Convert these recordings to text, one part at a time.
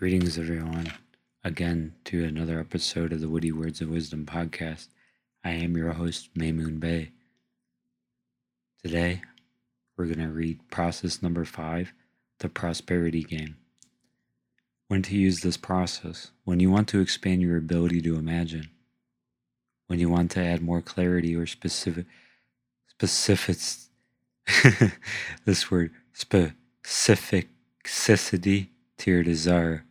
Greetings, everyone, again to another episode of the Witty Words of Wisdom podcast. I am your host, Maymun Bey. Today, we're going to read process number five the prosperity game. When to use this process, when you want to expand your ability to imagine, when you want to add more clarity or specific, specifics, this word, specificity to your desire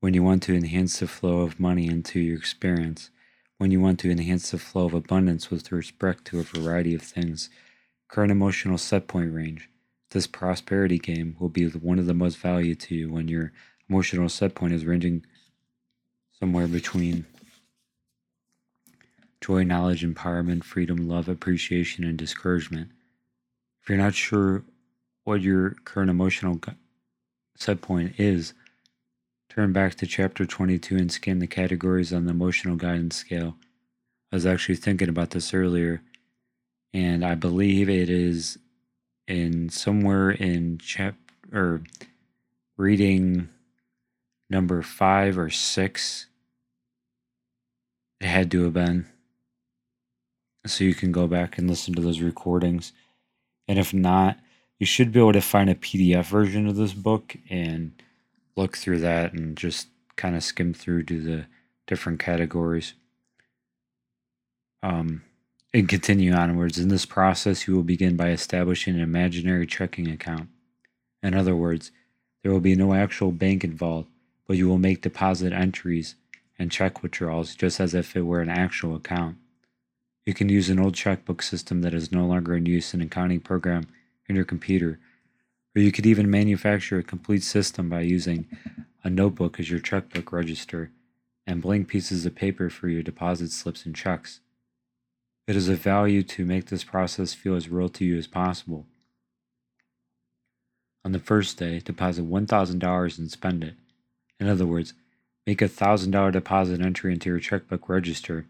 when you want to enhance the flow of money into your experience, when you want to enhance the flow of abundance with respect to a variety of things. Current emotional set point range. This prosperity game will be one of the most value to you when your emotional set point is ranging somewhere between joy, knowledge, empowerment, freedom, love, appreciation, and discouragement. If you're not sure what your current emotional set point is, Turn back to chapter 22 and scan the categories on the emotional guidance scale. I was actually thinking about this earlier, and I believe it is in somewhere in chap or reading number five or six. It had to have been. So you can go back and listen to those recordings. And if not, you should be able to find a PDF version of this book and look through that and just kind of skim through to the different categories. Um, and continue onwards. In this process, you will begin by establishing an imaginary checking account. In other words, there will be no actual bank involved, but you will make deposit entries and check withdrawals just as if it were an actual account. You can use an old checkbook system that is no longer in use in an accounting program in your computer or you could even manufacture a complete system by using a notebook as your checkbook register and blank pieces of paper for your deposit slips and checks. It is of value to make this process feel as real to you as possible. On the first day, deposit $1,000 and spend it. In other words, make a $1,000 deposit entry into your checkbook register,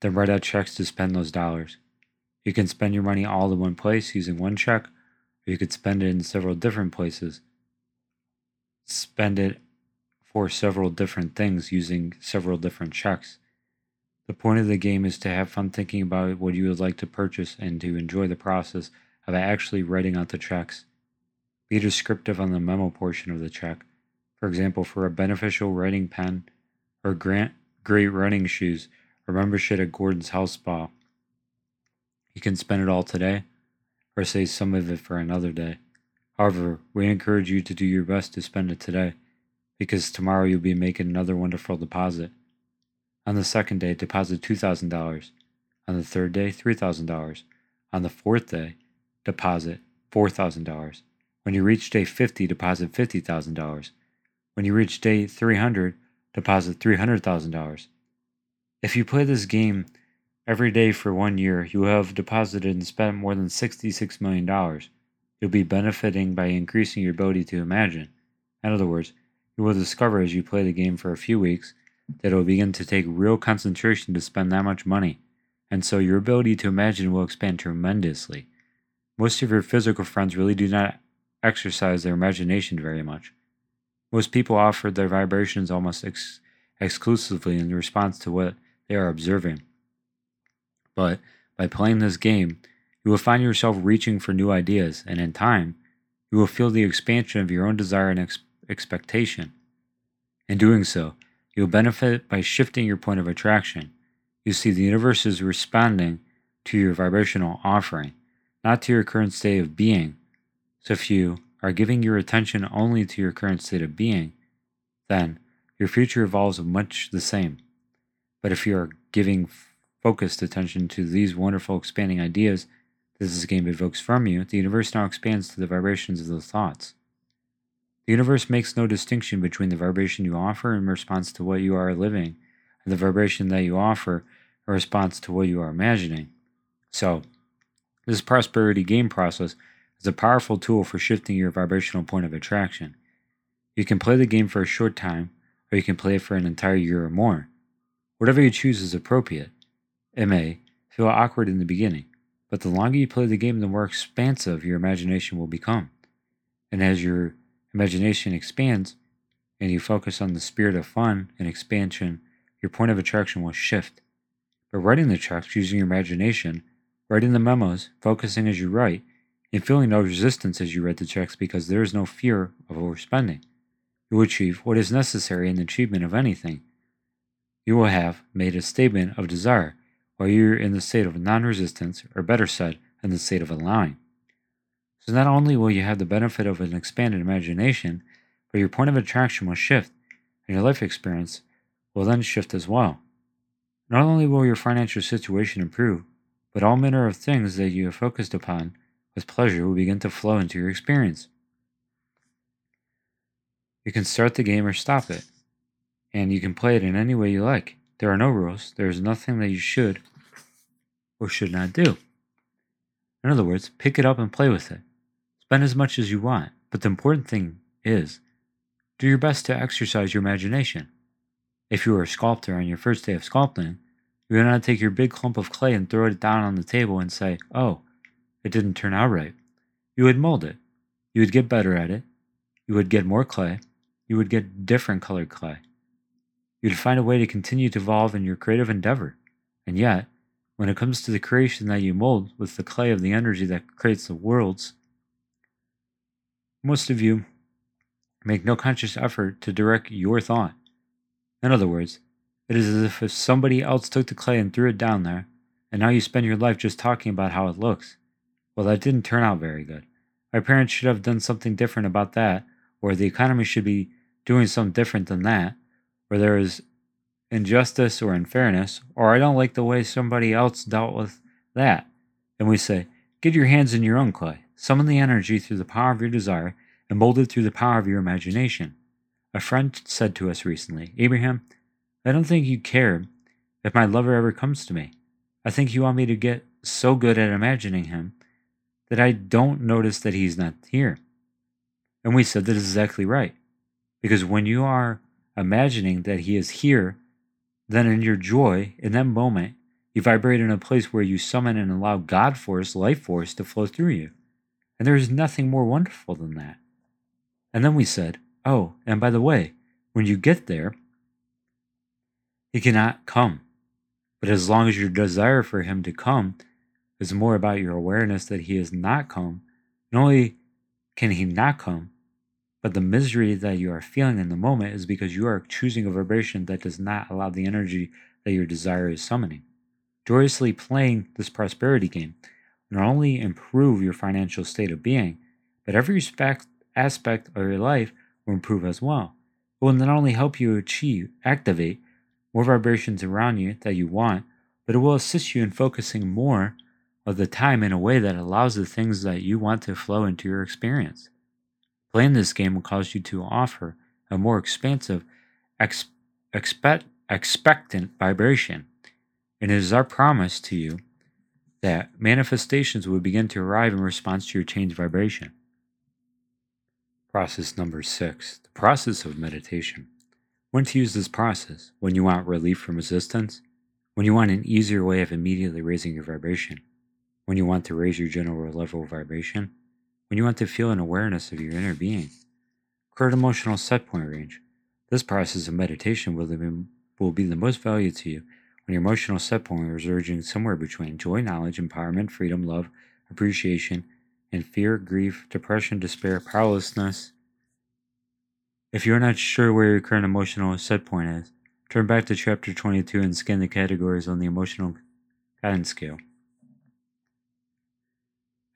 then write out checks to spend those dollars. You can spend your money all in one place using one check you could spend it in several different places. Spend it for several different things using several different checks. The point of the game is to have fun thinking about what you would like to purchase and to enjoy the process of actually writing out the checks. Be descriptive on the memo portion of the check. For example, for a beneficial writing pen or grant great running shoes or membership at Gordon's House Spa. You can spend it all today or save some of it for another day. However, we encourage you to do your best to spend it today, because tomorrow you'll be making another wonderful deposit. On the second day, deposit $2,000. On the third day, $3,000. On the fourth day, deposit $4,000. When you reach day 50, deposit $50,000. When you reach day 300, deposit $300,000. If you play this game Every day for one year, you will have deposited and spent more than $66 million. You'll be benefiting by increasing your ability to imagine. In other words, you will discover as you play the game for a few weeks that it will begin to take real concentration to spend that much money, and so your ability to imagine will expand tremendously. Most of your physical friends really do not exercise their imagination very much. Most people offer their vibrations almost ex- exclusively in response to what they are observing. But by playing this game, you will find yourself reaching for new ideas, and in time, you will feel the expansion of your own desire and ex- expectation. In doing so, you will benefit by shifting your point of attraction. You see, the universe is responding to your vibrational offering, not to your current state of being. So, if you are giving your attention only to your current state of being, then your future evolves much the same. But if you are giving focused attention to these wonderful expanding ideas that this game evokes from you, the universe now expands to the vibrations of those thoughts. The universe makes no distinction between the vibration you offer in response to what you are living and the vibration that you offer in response to what you are imagining. So, this prosperity game process is a powerful tool for shifting your vibrational point of attraction. You can play the game for a short time, or you can play it for an entire year or more. Whatever you choose is appropriate. It may feel awkward in the beginning, but the longer you play the game, the more expansive your imagination will become. And as your imagination expands, and you focus on the spirit of fun and expansion, your point of attraction will shift. By writing the checks using your imagination, writing the memos, focusing as you write, and feeling no resistance as you write the checks because there is no fear of overspending, you will achieve what is necessary in the achievement of anything. You will have made a statement of desire while you're in the state of non resistance, or better said, in the state of allowing. So not only will you have the benefit of an expanded imagination, but your point of attraction will shift, and your life experience will then shift as well. Not only will your financial situation improve, but all manner of things that you have focused upon with pleasure will begin to flow into your experience. You can start the game or stop it, and you can play it in any way you like. There are no rules, there is nothing that you should or should not do. In other words, pick it up and play with it. Spend as much as you want, but the important thing is do your best to exercise your imagination. If you were a sculptor on your first day of sculpting, you would not take your big clump of clay and throw it down on the table and say, Oh, it didn't turn out right. You would mold it. You would get better at it. You would get more clay. You would get different colored clay. You'd find a way to continue to evolve in your creative endeavor. And yet, when it comes to the creation that you mold with the clay of the energy that creates the worlds, most of you make no conscious effort to direct your thought. In other words, it is as if, somebody else took the clay and threw it down there, and now you spend your life just talking about how it looks. Well, that didn't turn out very good. My parents should have done something different about that, or the economy should be doing something different than that, or there is injustice or unfairness, or I don't like the way somebody else dealt with that. And we say, get your hands in your own clay, summon the energy through the power of your desire, and mold it through the power of your imagination. A friend said to us recently, Abraham, I don't think you care if my lover ever comes to me. I think you want me to get so good at imagining him that I don't notice that he's not here. And we said that is exactly right. Because when you are imagining that he is here, then in your joy, in that moment, you vibrate in a place where you summon and allow God force, life force to flow through you. And there is nothing more wonderful than that. And then we said, Oh, and by the way, when you get there, he cannot come. But as long as your desire for him to come is more about your awareness that he has not come, not only can he not come, but the misery that you are feeling in the moment is because you are choosing a vibration that does not allow the energy that your desire is summoning. Joyously playing this prosperity game will not only improve your financial state of being, but every aspect, aspect of your life will improve as well. It will not only help you achieve, activate more vibrations around you that you want, but it will assist you in focusing more of the time in a way that allows the things that you want to flow into your experience. Playing this game will cause you to offer a more expansive, ex- expect, expectant vibration. And it is our promise to you that manifestations will begin to arrive in response to your changed vibration. Process number six the process of meditation. When to use this process? When you want relief from resistance? When you want an easier way of immediately raising your vibration? When you want to raise your general level of vibration? When you want to feel an awareness of your inner being? Current emotional set point range. This process of meditation will be, will be the most value to you when your emotional set point is urging somewhere between joy, knowledge, empowerment, freedom, love, appreciation, and fear, grief, depression, despair, powerlessness, if you're not sure where your current emotional set point is, turn back to chapter 22 and scan the categories on the emotional guidance scale.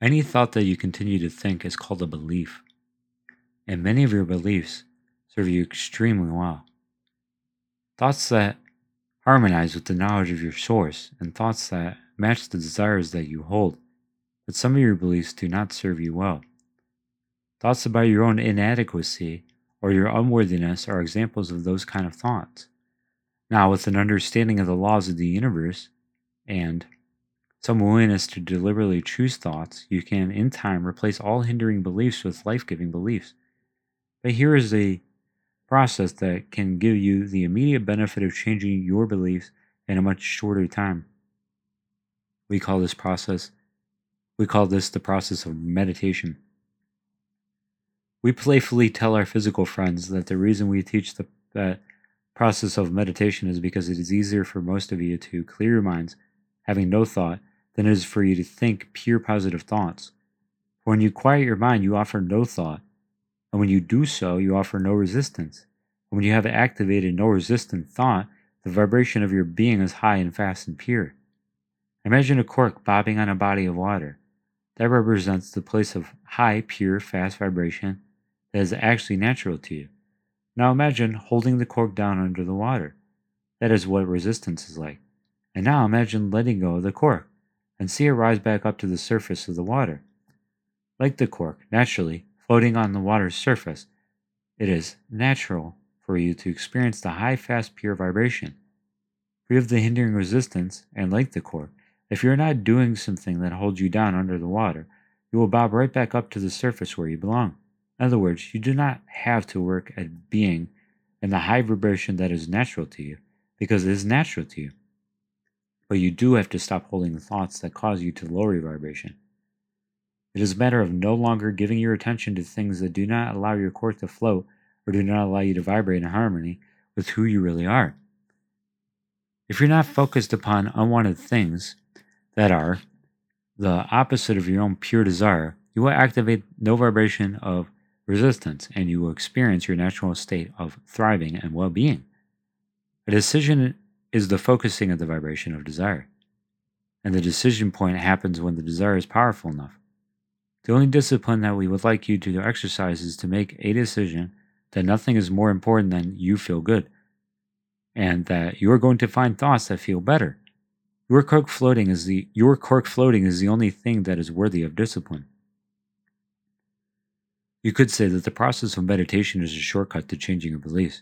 Any thought that you continue to think is called a belief, and many of your beliefs serve you extremely well. Thoughts that harmonize with the knowledge of your source, and thoughts that match the desires that you hold, but some of your beliefs do not serve you well. Thoughts about your own inadequacy or your unworthiness are examples of those kind of thoughts. Now, with an understanding of the laws of the universe and some willingness to deliberately choose thoughts, you can, in time, replace all hindering beliefs with life giving beliefs. But here is a process that can give you the immediate benefit of changing your beliefs in a much shorter time. We call this process, we call this the process of meditation. We playfully tell our physical friends that the reason we teach the that process of meditation is because it is easier for most of you to clear your minds, having no thought, than it is for you to think pure positive thoughts. For when you quiet your mind, you offer no thought, and when you do so, you offer no resistance. And when you have activated no resistant thought, the vibration of your being is high and fast and pure. Imagine a cork bobbing on a body of water. That represents the place of high, pure, fast vibration that is actually natural to you. Now imagine holding the cork down under the water. That is what resistance is like. And now imagine letting go of the cork and see it rise back up to the surface of the water. Like the cork, naturally, floating on the water's surface, it is natural for you to experience the high, fast, pure vibration. Free of the hindering resistance, and like the cork, if you're not doing something that holds you down under the water, you will bob right back up to the surface where you belong. In other words, you do not have to work at being in the high vibration that is natural to you, because it is natural to you. But you do have to stop holding the thoughts that cause you to lower your vibration. It is a matter of no longer giving your attention to things that do not allow your core to float or do not allow you to vibrate in harmony with who you really are. If you're not focused upon unwanted things that are the opposite of your own pure desire, you will activate no vibration of resistance, and you will experience your natural state of thriving and well being. A decision is the focusing of the vibration of desire, and the decision point happens when the desire is powerful enough. The only discipline that we would like you to exercise is to make a decision that nothing is more important than you feel good, and that you are going to find thoughts that feel better. Your cork floating is the your cork floating is the only thing that is worthy of discipline. You could say that the process of meditation is a shortcut to changing your beliefs.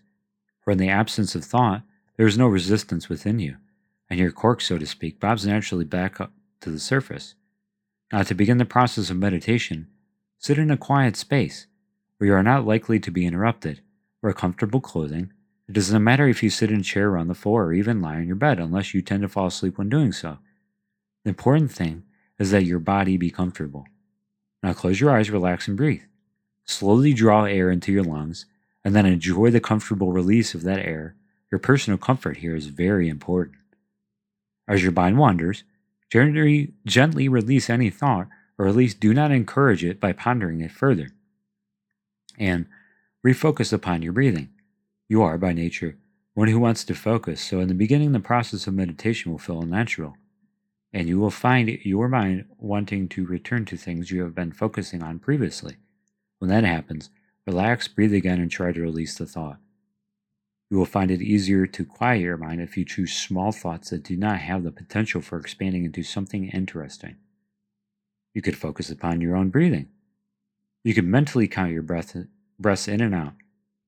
For in the absence of thought, there is no resistance within you, and your cork, so to speak, bobs naturally back up to the surface. Now, to begin the process of meditation, sit in a quiet space where you are not likely to be interrupted. Wear comfortable clothing. It doesn't matter if you sit in a chair on the floor or even lie on your bed unless you tend to fall asleep when doing so. The important thing is that your body be comfortable. Now close your eyes, relax, and breathe. Slowly draw air into your lungs, and then enjoy the comfortable release of that air. Your personal comfort here is very important. As your mind wanders, gently, gently release any thought, or at least do not encourage it by pondering it further. And refocus upon your breathing. You are, by nature, one who wants to focus, so in the beginning, the process of meditation will feel unnatural, and you will find your mind wanting to return to things you have been focusing on previously. When that happens, relax, breathe again, and try to release the thought. You will find it easier to quiet your mind if you choose small thoughts that do not have the potential for expanding into something interesting. You could focus upon your own breathing. You could mentally count your breath, breaths in and out.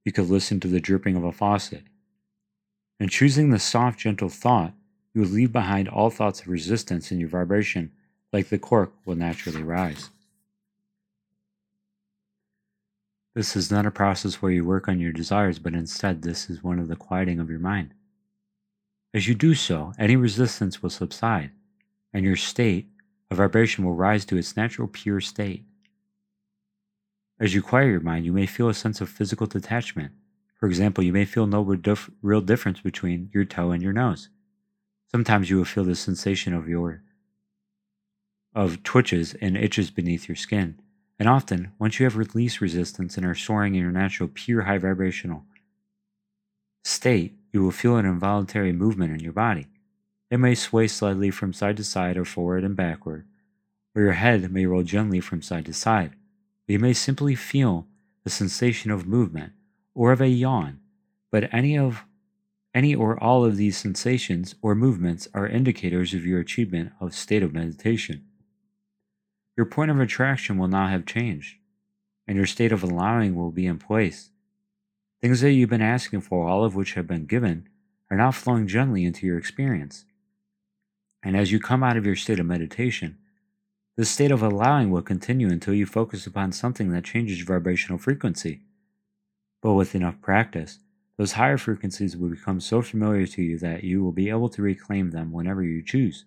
You could listen to the dripping of a faucet. In choosing the soft, gentle thought, you will leave behind all thoughts of resistance, and your vibration, like the cork, will naturally rise. This is not a process where you work on your desires, but instead, this is one of the quieting of your mind. As you do so, any resistance will subside, and your state of vibration will rise to its natural pure state. As you quiet your mind, you may feel a sense of physical detachment. For example, you may feel no real difference between your toe and your nose. Sometimes you will feel the sensation of your of twitches and itches beneath your skin and often, once you have released resistance and are soaring in your natural pure high vibrational state, you will feel an involuntary movement in your body. It may sway slightly from side to side or forward and backward, or your head may roll gently from side to side. Or you may simply feel the sensation of movement or of a yawn, but any of any or all of these sensations or movements are indicators of your achievement of state of meditation. Your point of attraction will not have changed, and your state of allowing will be in place. Things that you've been asking for, all of which have been given, are now flowing gently into your experience. And as you come out of your state of meditation, this state of allowing will continue until you focus upon something that changes your vibrational frequency. But with enough practice, those higher frequencies will become so familiar to you that you will be able to reclaim them whenever you choose.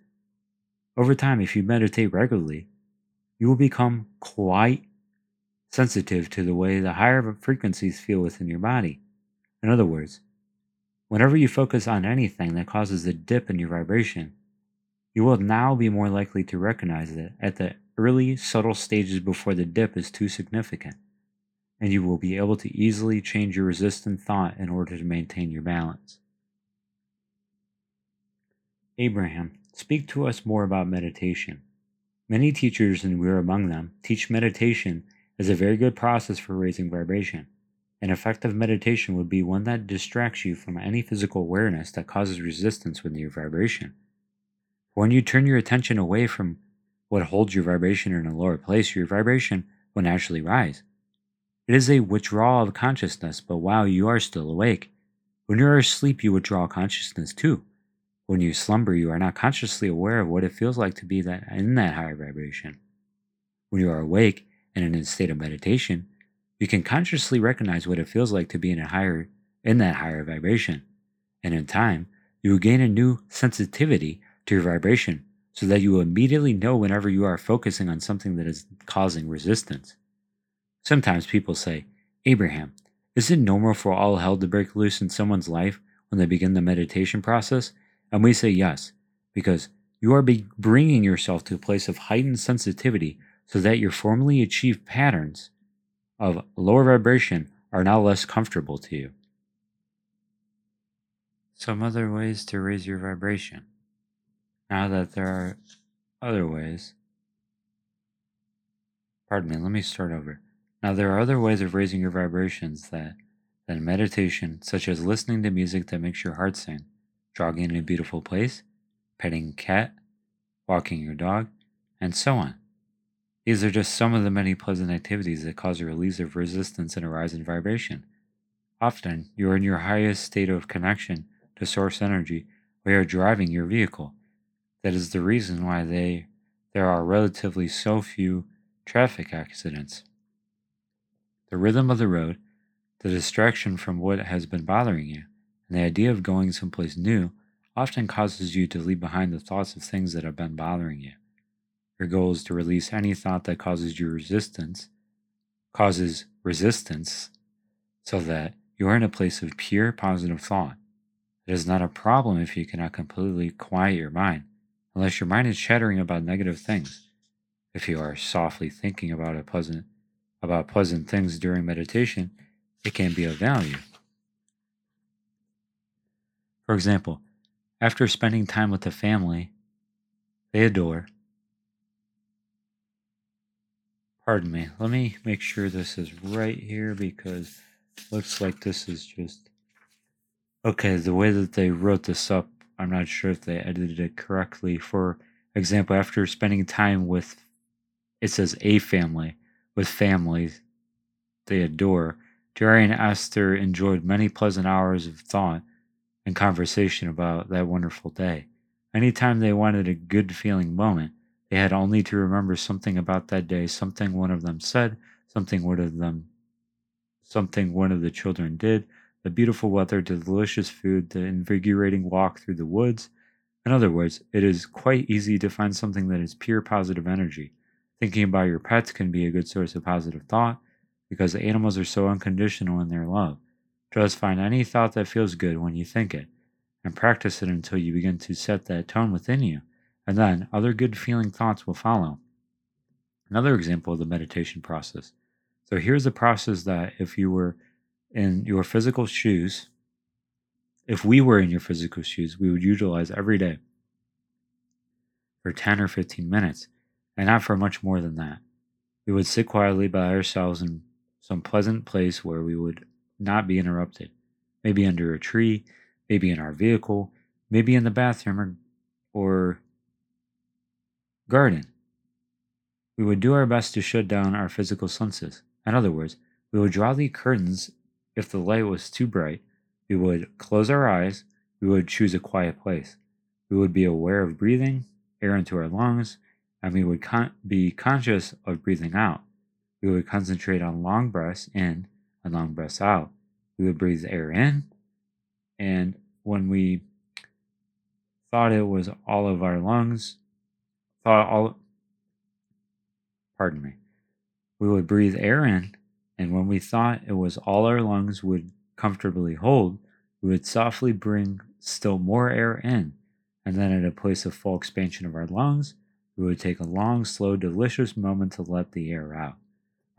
Over time, if you meditate regularly, you will become quite sensitive to the way the higher frequencies feel within your body. In other words, whenever you focus on anything that causes a dip in your vibration, you will now be more likely to recognize it at the early, subtle stages before the dip is too significant, and you will be able to easily change your resistant thought in order to maintain your balance. Abraham, speak to us more about meditation. Many teachers, and we are among them, teach meditation as a very good process for raising vibration. An effective meditation would be one that distracts you from any physical awareness that causes resistance with your vibration. When you turn your attention away from what holds your vibration in a lower place, your vibration will naturally rise. It is a withdrawal of consciousness, but while you are still awake. When you are asleep, you withdraw consciousness too. When you slumber, you are not consciously aware of what it feels like to be that in that higher vibration. When you are awake and in a state of meditation, you can consciously recognize what it feels like to be in a higher in that higher vibration. And in time, you will gain a new sensitivity to your vibration so that you will immediately know whenever you are focusing on something that is causing resistance. Sometimes people say, Abraham, is it normal for all hell to break loose in someone's life when they begin the meditation process? And we say yes, because you are bringing yourself to a place of heightened sensitivity so that your formerly achieved patterns of lower vibration are now less comfortable to you. Some other ways to raise your vibration. Now that there are other ways, pardon me, let me start over. Now, there are other ways of raising your vibrations that, than meditation, such as listening to music that makes your heart sing, jogging in a beautiful place, petting a cat, walking your dog, and so on. These are just some of the many pleasant activities that cause a release of resistance and a rise in vibration. Often, you are in your highest state of connection to source energy while you're driving your vehicle. That is the reason why they, there are relatively so few traffic accidents. The rhythm of the road, the distraction from what has been bothering you, and the idea of going someplace new often causes you to leave behind the thoughts of things that have been bothering you. Your goal is to release any thought that causes you resistance, causes resistance, so that you are in a place of pure positive thought. It is not a problem if you cannot completely quiet your mind, unless your mind is chattering about negative things. If you are softly thinking about a pleasant about pleasant things during meditation, it can be of value. For example, after spending time with the family they adore, pardon me, let me make sure this is right here because looks like this is just okay. The way that they wrote this up, I'm not sure if they edited it correctly. For example, after spending time with it says a family with families they adore, Jerry and Esther enjoyed many pleasant hours of thought and conversation about that wonderful day. Anytime they wanted a good feeling moment, they had only to remember something about that day, something one of them said, something one of them something one of the children did, the beautiful weather, the delicious food, the invigorating walk through the woods. In other words, it is quite easy to find something that is pure positive energy. Thinking about your pets can be a good source of positive thought because the animals are so unconditional in their love. Just find any thought that feels good when you think it, and practice it until you begin to set that tone within you, and then other good feeling thoughts will follow. Another example of the meditation process. So here's a process that if you were in your physical shoes, if we were in your physical shoes, we would utilize every day for 10 or 15 minutes, and not for much more than that. We would sit quietly by ourselves in some pleasant place where we would not be interrupted. Maybe under a tree, maybe in our vehicle, maybe in the bathroom or, or garden. We would do our best to shut down our physical senses. In other words, we would draw the curtains if the light was too bright. We would close our eyes. We would choose a quiet place. We would be aware of breathing air into our lungs, and we would con- be conscious of breathing out. We would concentrate on long breaths in and long breaths out. We would breathe air in, and when we thought it was all of our lungs, thought all, pardon me, we would breathe air in, and when we thought it was all our lungs would comfortably hold, we would softly bring still more air in, and then at a place of full expansion of our lungs, we would take a long, slow, delicious moment to let the air out.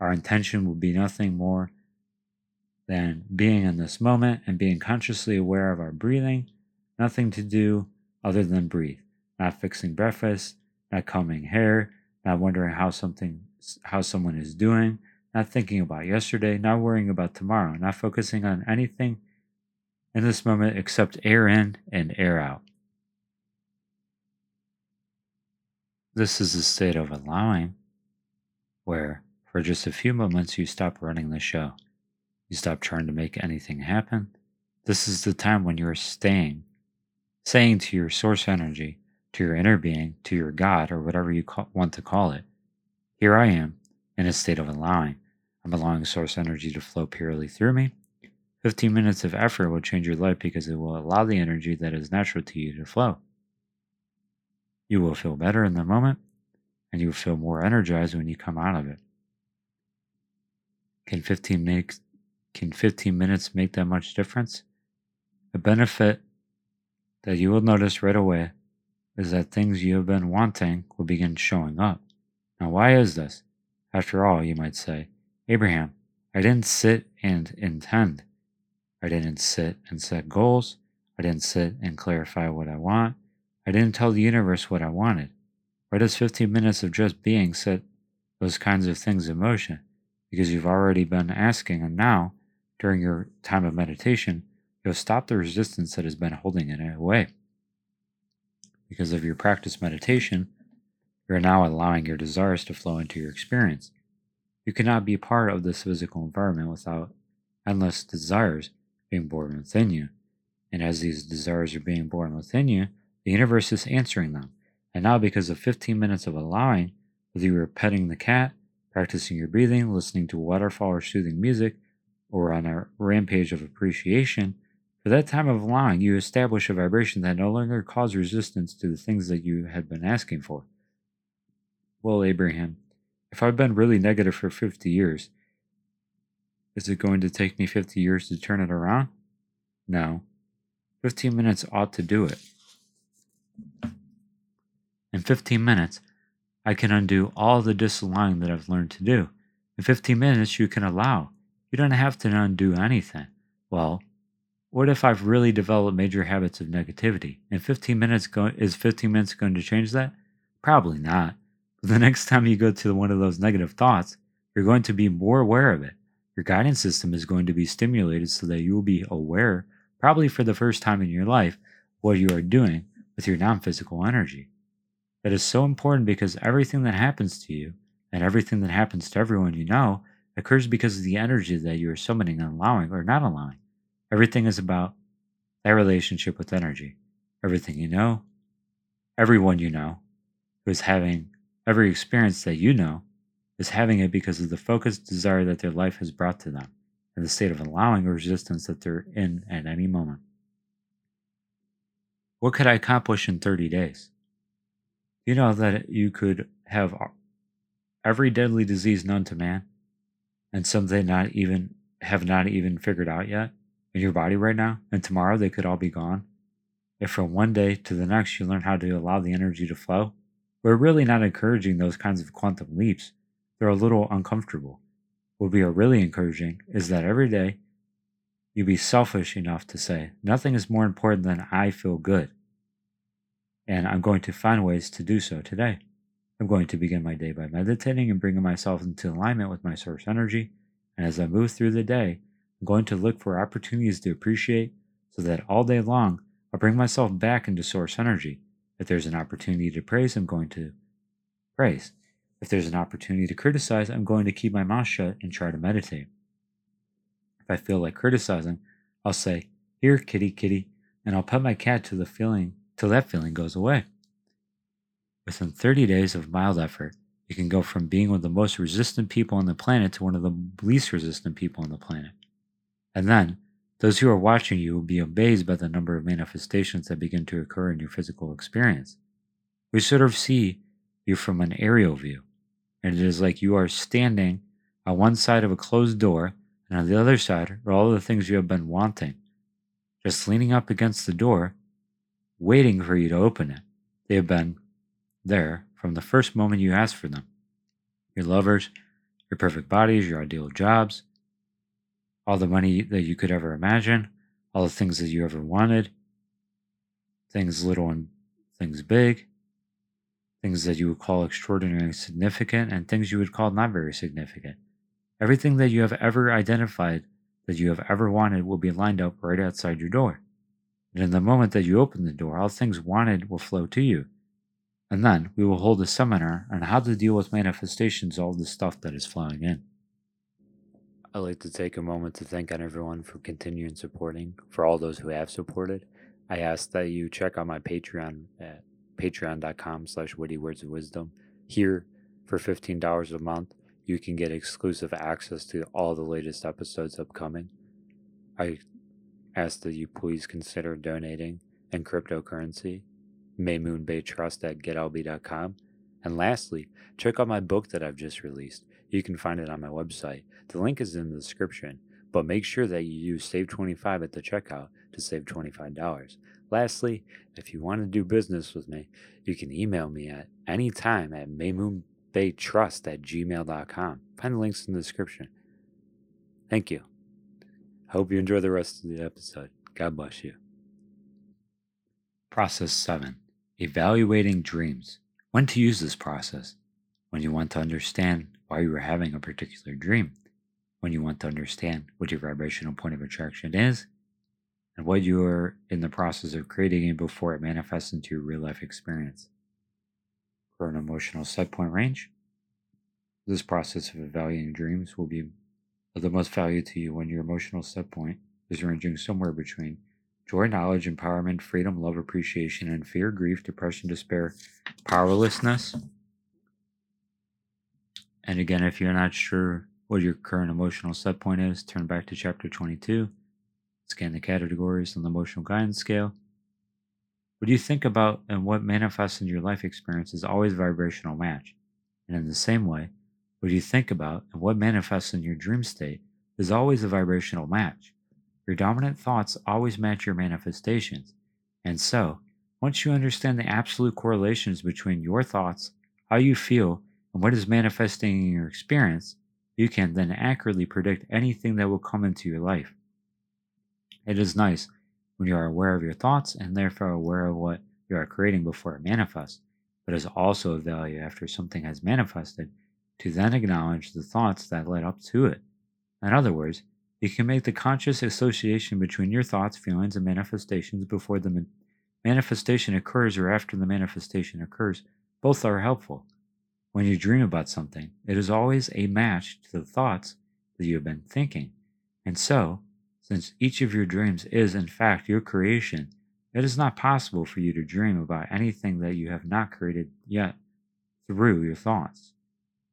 Our intention would be nothing more than being in this moment and being consciously aware of our breathing, nothing to do other than breathe, not fixing breakfast, not combing hair, not wondering how something how someone is doing, not thinking about yesterday, not worrying about tomorrow, not focusing on anything in this moment except air in and air out. This is a state of allowing where, for just a few moments, you stop running the show. You stop trying to make anything happen. This is the time when you're staying, saying to your source energy, to your inner being, to your God, or whatever you call, want to call it, Here I am, in a state of allowing. I'm allowing source energy to flow purely through me. 15 minutes of effort will change your life because it will allow the energy that is natural to you to flow. You will feel better in the moment, and you will feel more energized when you come out of it. Can 15 make, can 15 minutes make that much difference? The benefit that you will notice right away is that things you have been wanting will begin showing up. Now, why is this? After all, you might say, Abraham, I didn't sit and intend. I didn't sit and set goals. I didn't sit and clarify what I want. I didn't tell the universe what I wanted. Why does 15 minutes of just being set those kinds of things in motion? Because you've already been asking, and now, during your time of meditation, you'll stop the resistance that has been holding it away. Because of your practice meditation, you're now allowing your desires to flow into your experience. You cannot be part of this physical environment without endless desires being born within you. And as these desires are being born within you, the universe is answering them. And now, because of 15 minutes of allowing, whether you are petting the cat, practicing your breathing, listening to waterfall or soothing music, or on a rampage of appreciation, for that time of allowing, you establish a vibration that no longer causes resistance to the things that you had been asking for. Well, Abraham, if I've been really negative for 50 years, is it going to take me 50 years to turn it around? No. 15 minutes ought to do it. In 15 minutes, I can undo all the disallowing that I've learned to do. In 15 minutes, you can allow. You don't have to undo anything. Well, what if I've really developed major habits of negativity? And 15 minutes, go- is 15 minutes going to change that? Probably not. But the next time you go to one of those negative thoughts, you're going to be more aware of it. Your guidance system is going to be stimulated so that you will be aware, probably for the first time in your life, what you are doing with your non physical energy. That is so important because everything that happens to you and everything that happens to everyone you know occurs because of the energy that you are summoning and allowing or not allowing. Everything is about that relationship with energy. Everything you know, everyone you know, who is having every experience that you know, is having it because of the focused desire that their life has brought to them and the state of allowing or resistance that they're in at any moment. What could I accomplish in 30 days? You know that you could have every deadly disease known to man and some they not even have not even figured out yet in your body right now, and tomorrow they could all be gone. If from one day to the next you learn how to allow the energy to flow, we're really not encouraging those kinds of quantum leaps. They're a little uncomfortable. What we are really encouraging is that every day you be selfish enough to say, nothing is more important than I feel good. And I'm going to find ways to do so today. I'm going to begin my day by meditating and bringing myself into alignment with my source energy. And as I move through the day, I'm going to look for opportunities to appreciate so that all day long I'll bring myself back into source energy. If there's an opportunity to praise, I'm going to praise. If there's an opportunity to criticize, I'm going to keep my mouth shut and try to meditate. If I feel like criticizing, I'll say, Here, kitty, kitty, and I'll pet my cat till the feeling till that feeling goes away. Within 30 days of mild effort, you can go from being one of the most resistant people on the planet to one of the least resistant people on the planet. And then, those who are watching you will be amazed by the number of manifestations that begin to occur in your physical experience. We sort of see you from an aerial view, and it is like you are standing On one side of a closed door, and on the other side are all the things you have been wanting, just leaning up against the door, waiting for you to open it. They have been there from the first moment you asked for them. Your lovers, your perfect bodies, your ideal jobs, all the money that you could ever imagine, all the things that you ever wanted, things little and things big, things that you would call extraordinarily significant, and things you would call not very significant. Everything that you have ever identified that you have ever wanted will be lined up right outside your door. And in the moment that you open the door, all things wanted will flow to you. And then we will hold a seminar on how to deal with manifestations, all the stuff that is flowing in. I'd like to take a moment to thank everyone for continuing supporting. For all those who have supported, I ask that you check out my Patreon at patreon.com slash witty words of wisdom. Here, for $15 a month, you can get exclusive access to all the latest episodes upcoming. I ask that you please consider donating in cryptocurrency, Maymun at getalby.com. And lastly, check out my book that I've just released. You can find it on my website. The link is in the description, but make sure that you use Save25 at the checkout to save $25. Lastly, if you want to do business with me, you can email me at any time at maymunbeytrust at gmail.com. Find the links in the description. Thank you. Hope you enjoy the rest of the episode. God bless you. Process 7 Evaluating Dreams. When to use this process? When you want to understand why you are having a particular dream. When you want to understand what your vibrational point of attraction is and what you are in the process of creating before it manifests into your real life experience. For an emotional set point range, this process of evaluating dreams will be of the most value to you when your emotional set point is ranging somewhere between joy, knowledge, empowerment, freedom, love, appreciation, and fear, grief, depression, despair, powerlessness. And again, if you're not sure what your current emotional set point is, turn back to chapter 22 Scan the categories on the emotional guidance scale. What you think about and what manifests in your life experience is always a vibrational match. And in the same way, what you think about and what manifests in your dream state is always a vibrational match. Your dominant thoughts always match your manifestations. And so, once you understand the absolute correlations between your thoughts, how you feel, and what is manifesting in your experience, you can then accurately predict anything that will come into your life. It is nice when you are aware of your thoughts and therefore aware of what you are creating before it manifests, but it is also of value after something has manifested to then acknowledge the thoughts that led up to it. In other words, you can make the conscious association between your thoughts, feelings, and manifestations before the manifestation occurs or after the manifestation occurs. Both are helpful. When you dream about something, it is always a match to the thoughts that you have been thinking. And so, since each of your dreams is, in fact, your creation, it is not possible for you to dream about anything that you have not created yet through your thoughts.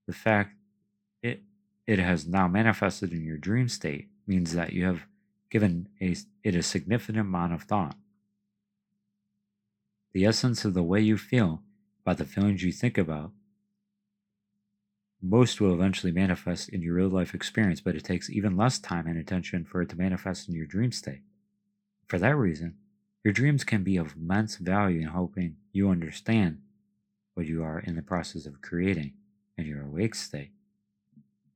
The fact it, it has now manifested in your dream state means that you have given a, it a significant amount of thought. The essence of the way you feel about the feelings you think about most will eventually manifest in your real life experience, but it takes even less time and attention for it to manifest in your dream state. For that reason, your dreams can be of immense value in helping you understand what you are in the process of creating in your awake state.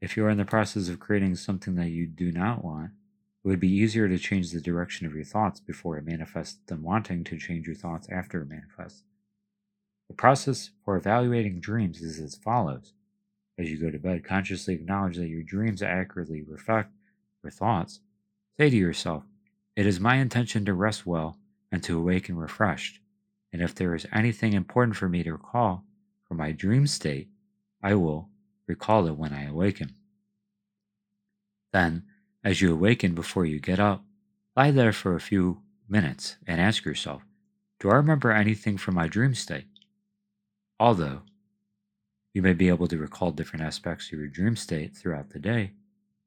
If you are in the process of creating something that you do not want, it would be easier to change the direction of your thoughts before it manifests than wanting to change your thoughts after it manifests. The process for evaluating dreams is as follows. As you go to bed, consciously acknowledge that your dreams accurately reflect your thoughts. Say to yourself, It is my intention to rest well and to awaken refreshed. And if there is anything important for me to recall from my dream state, I will recall it when I awaken. Then, as you awaken before you get up, lie there for a few minutes and ask yourself, Do I remember anything from my dream state? Although, you may be able to recall different aspects of your dream state throughout the day.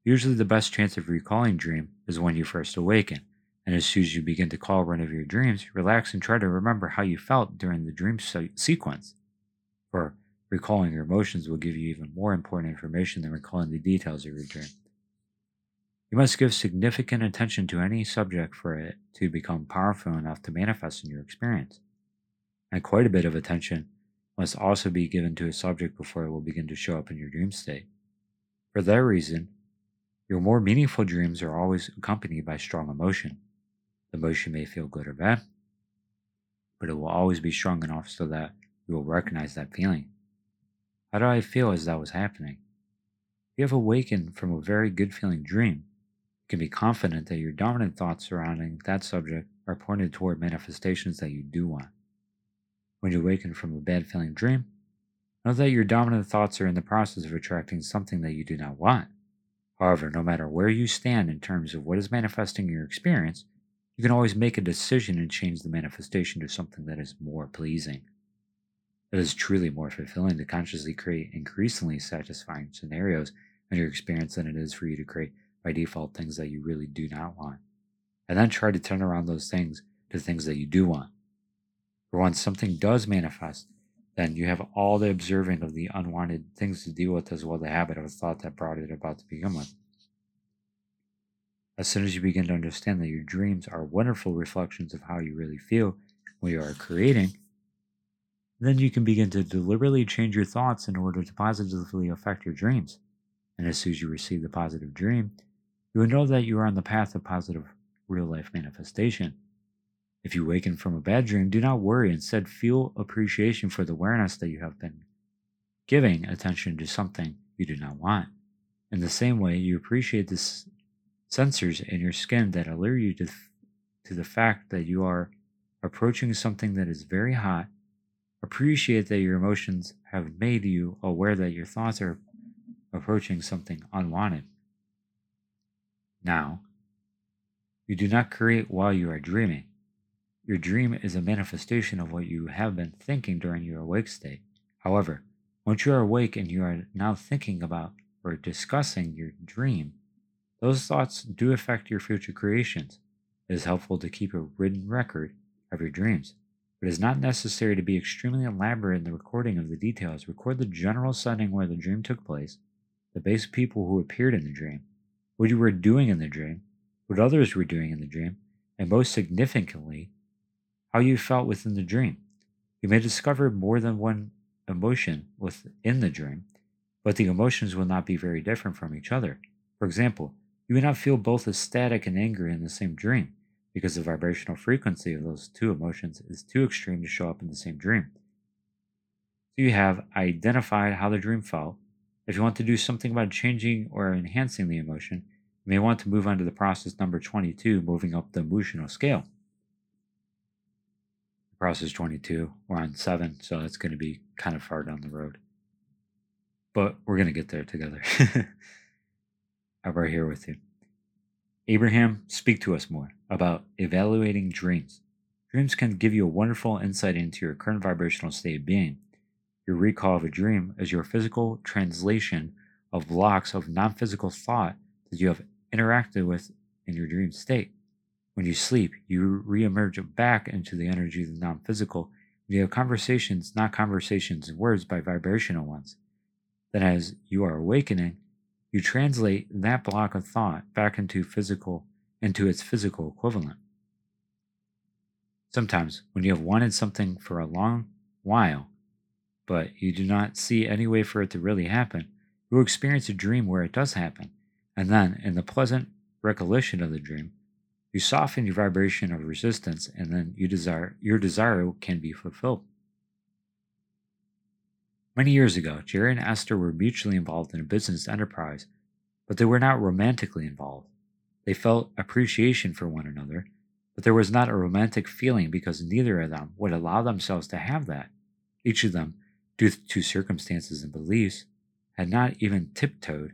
Usually, the best chance of recalling dream is when you first awaken, and as soon as you begin to call one of your dreams, relax and try to remember how you felt during the dream se- sequence. For Recalling your emotions will give you even more important information than recalling the details of your dream. You must give significant attention to any subject for it to become powerful enough to manifest in your experience. And quite a bit of attention must also be given to a subject before it will begin to show up in your dream state. For that reason, your more meaningful dreams are always accompanied by strong emotion. The emotion may feel good or bad, but it will always be strong enough so that you will recognize that feeling. How did I feel as that was happening? If you have awakened from a very good feeling dream, you can be confident that your dominant thoughts surrounding that subject are pointed toward manifestations that you do want. When you awaken from a bad feeling dream, know that your dominant thoughts are in the process of attracting something that you do not want. However, no matter where you stand in terms of what is manifesting your experience, you can always make a decision and change the manifestation to something that is more pleasing. It is truly more fulfilling to consciously create increasingly satisfying scenarios in your experience than it is for you to create by default things that you really do not want. And then try to turn around those things to things that you do want. For once something does manifest, then you have all the observing of the unwanted things to deal with as well as the habit of thought that brought it about to begin with. As soon as you begin to understand that your dreams are wonderful reflections of how you really feel when you are creating, then you can begin to deliberately change your thoughts in order to positively affect your dreams. And as soon as you receive the positive dream, you will know that you are on the path of positive real life manifestation. If you waken from a bad dream, do not worry. Instead, feel appreciation for the awareness that you have been giving attention to something you do not want. In the same way, you appreciate the sensors in your skin that alert you to, to the fact that you are approaching something that is very hot. Appreciate that your emotions have made you aware that your thoughts are approaching something unwanted. Now, you do not create while you are dreaming. Your dream is a manifestation of what you have been thinking during your awake state. However, once you are awake and you are now thinking about or discussing your dream, those thoughts do affect your future creations. It is helpful to keep a written record of your dreams. It is not necessary to be extremely elaborate in the recording of the details. Record the general setting where the dream took place, the base people who appeared in the dream, what you were doing in the dream, what others were doing in the dream, and most significantly, how you felt within the dream. You may discover more than one emotion within the dream, but the emotions will not be very different from each other. For example, you may not feel both ecstatic and angry in the same dream, because the vibrational frequency of those two emotions is too extreme to show up in the same dream. So you have identified how the dream felt. If you want to do something about changing or enhancing the emotion, you may want to move on to the process number 22, moving up the emotional scale process 22. We're on 7, so it's going to be kind of far down the road. But we're going to get there together. I'm right here with you. Abraham, speak to us more about evaluating dreams. Dreams can give you a wonderful insight into your current vibrational state of being. Your recall of a dream is your physical translation of blocks of non physical thought that you have interacted with in your dream state. When you sleep, you reemerge back into the energy of the non physical. You have conversations, not conversations in words, by vibrational ones. Then, as you are awakening, you translate that block of thought back into physical, into its physical equivalent. Sometimes, when you have wanted something for a long while, but you do not see any way for it to really happen, you will experience a dream where it does happen, and then, in the pleasant recollection of the dream, you soften your vibration of resistance, and then you desire your desire can be fulfilled. Many years ago, Jerry and Esther were mutually involved in a business enterprise, but they were not romantically involved. They felt appreciation for one another, but there was not a romantic feeling because neither of them would allow themselves to have that. Each of them, due to circumstances and beliefs, had not even tiptoed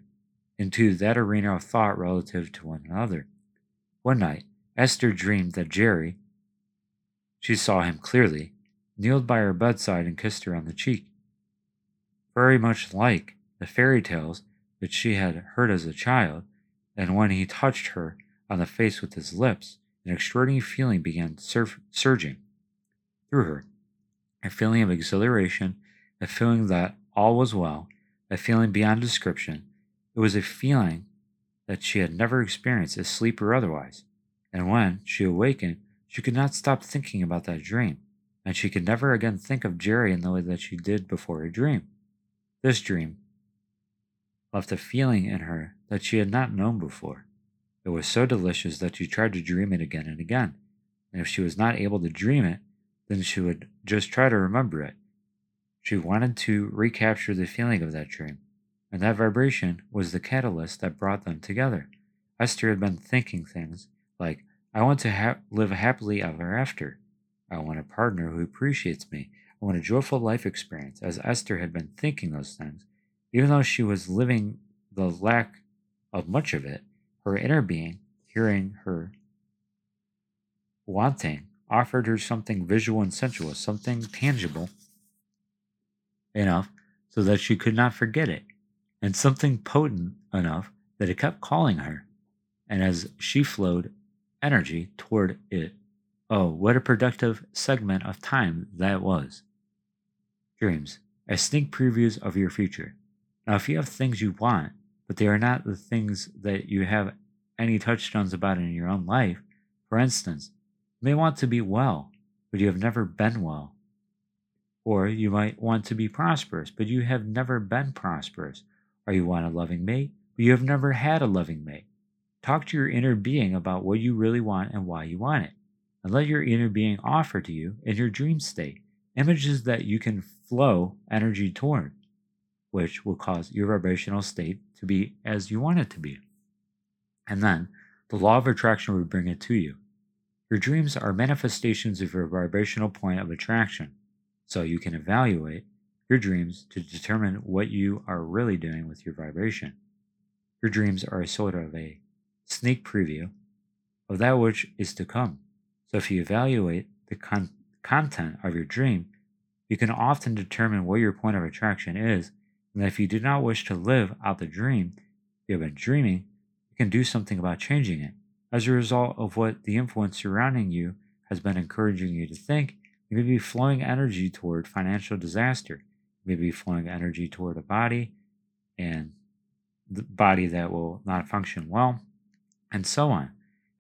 into that arena of thought relative to one another. One night, Esther dreamed that Jerry, she saw him clearly, kneeled by her bedside and kissed her on the cheek. Very much like the fairy tales that she had heard as a child, and when he touched her on the face with his lips, an extraordinary feeling began surf- surging through her a feeling of exhilaration, a feeling that all was well, a feeling beyond description. It was a feeling that she had never experienced asleep or otherwise. And when she awakened, she could not stop thinking about that dream, and she could never again think of Jerry in the way that she did before her dream. This dream left a feeling in her that she had not known before. It was so delicious that she tried to dream it again and again, and if she was not able to dream it, then she would just try to remember it. She wanted to recapture the feeling of that dream, and that vibration was the catalyst that brought them together. Esther had been thinking things like, I want to ha- live happily ever after. I want a partner who appreciates me. Want a joyful life experience, as Esther had been thinking those things. Even though she was living the lack of much of it, her inner being, hearing her wanting, offered her something visual and sensuous, something tangible enough so that she could not forget it, and something potent enough that it kept calling her. And as she flowed energy toward it, oh, what a productive segment of time that was. Dreams, as sneak previews of your future. Now, if you have things you want, but they are not the things that you have any touchstones about in your own life, for instance, you may want to be well, but you have never been well. Or you might want to be prosperous, but you have never been prosperous. Or you want a loving mate, but you have never had a loving mate. Talk to your inner being about what you really want and why you want it. And let your inner being offer to you in your dream state images that you can flow energy toward, which will cause your vibrational state to be as you want it to be. And then the law of attraction will bring it to you. Your dreams are manifestations of your vibrational point of attraction, so you can evaluate your dreams to determine what you are really doing with your vibration. Your dreams are a sort of a sneak preview of that which is to come. So if you evaluate the con- content of your dream, you can often determine what your point of attraction is, and if you do not wish to live out the dream you have been dreaming, you can do something about changing it. As a result of what the influence surrounding you has been encouraging you to think, you may be flowing energy toward financial disaster. You may be flowing energy toward a body and the body that will not function well, and so on.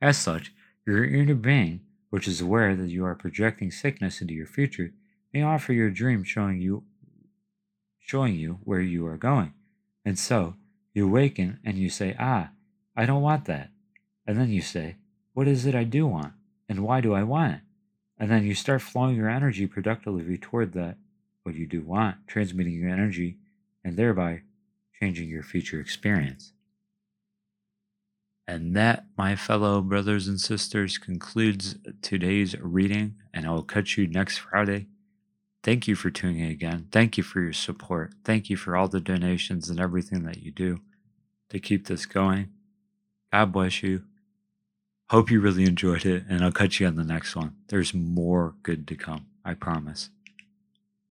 As such, your inner being, which is aware that you are projecting sickness into your future, may offer your dream showing you showing you where you are going. And so you awaken and you say, Ah, I don't want that. And then you say, What is it I do want? And why do I want it? And then you start flowing your energy productively toward that, what you do want, transmitting your energy, and thereby changing your future experience. And that, my fellow brothers and sisters, concludes today's reading, and I will catch you next Friday. Thank you for tuning in again. Thank you for your support. Thank you for all the donations and everything that you do to keep this going. God bless you. Hope you really enjoyed it, and I'll catch you on the next one. There's more good to come, I promise.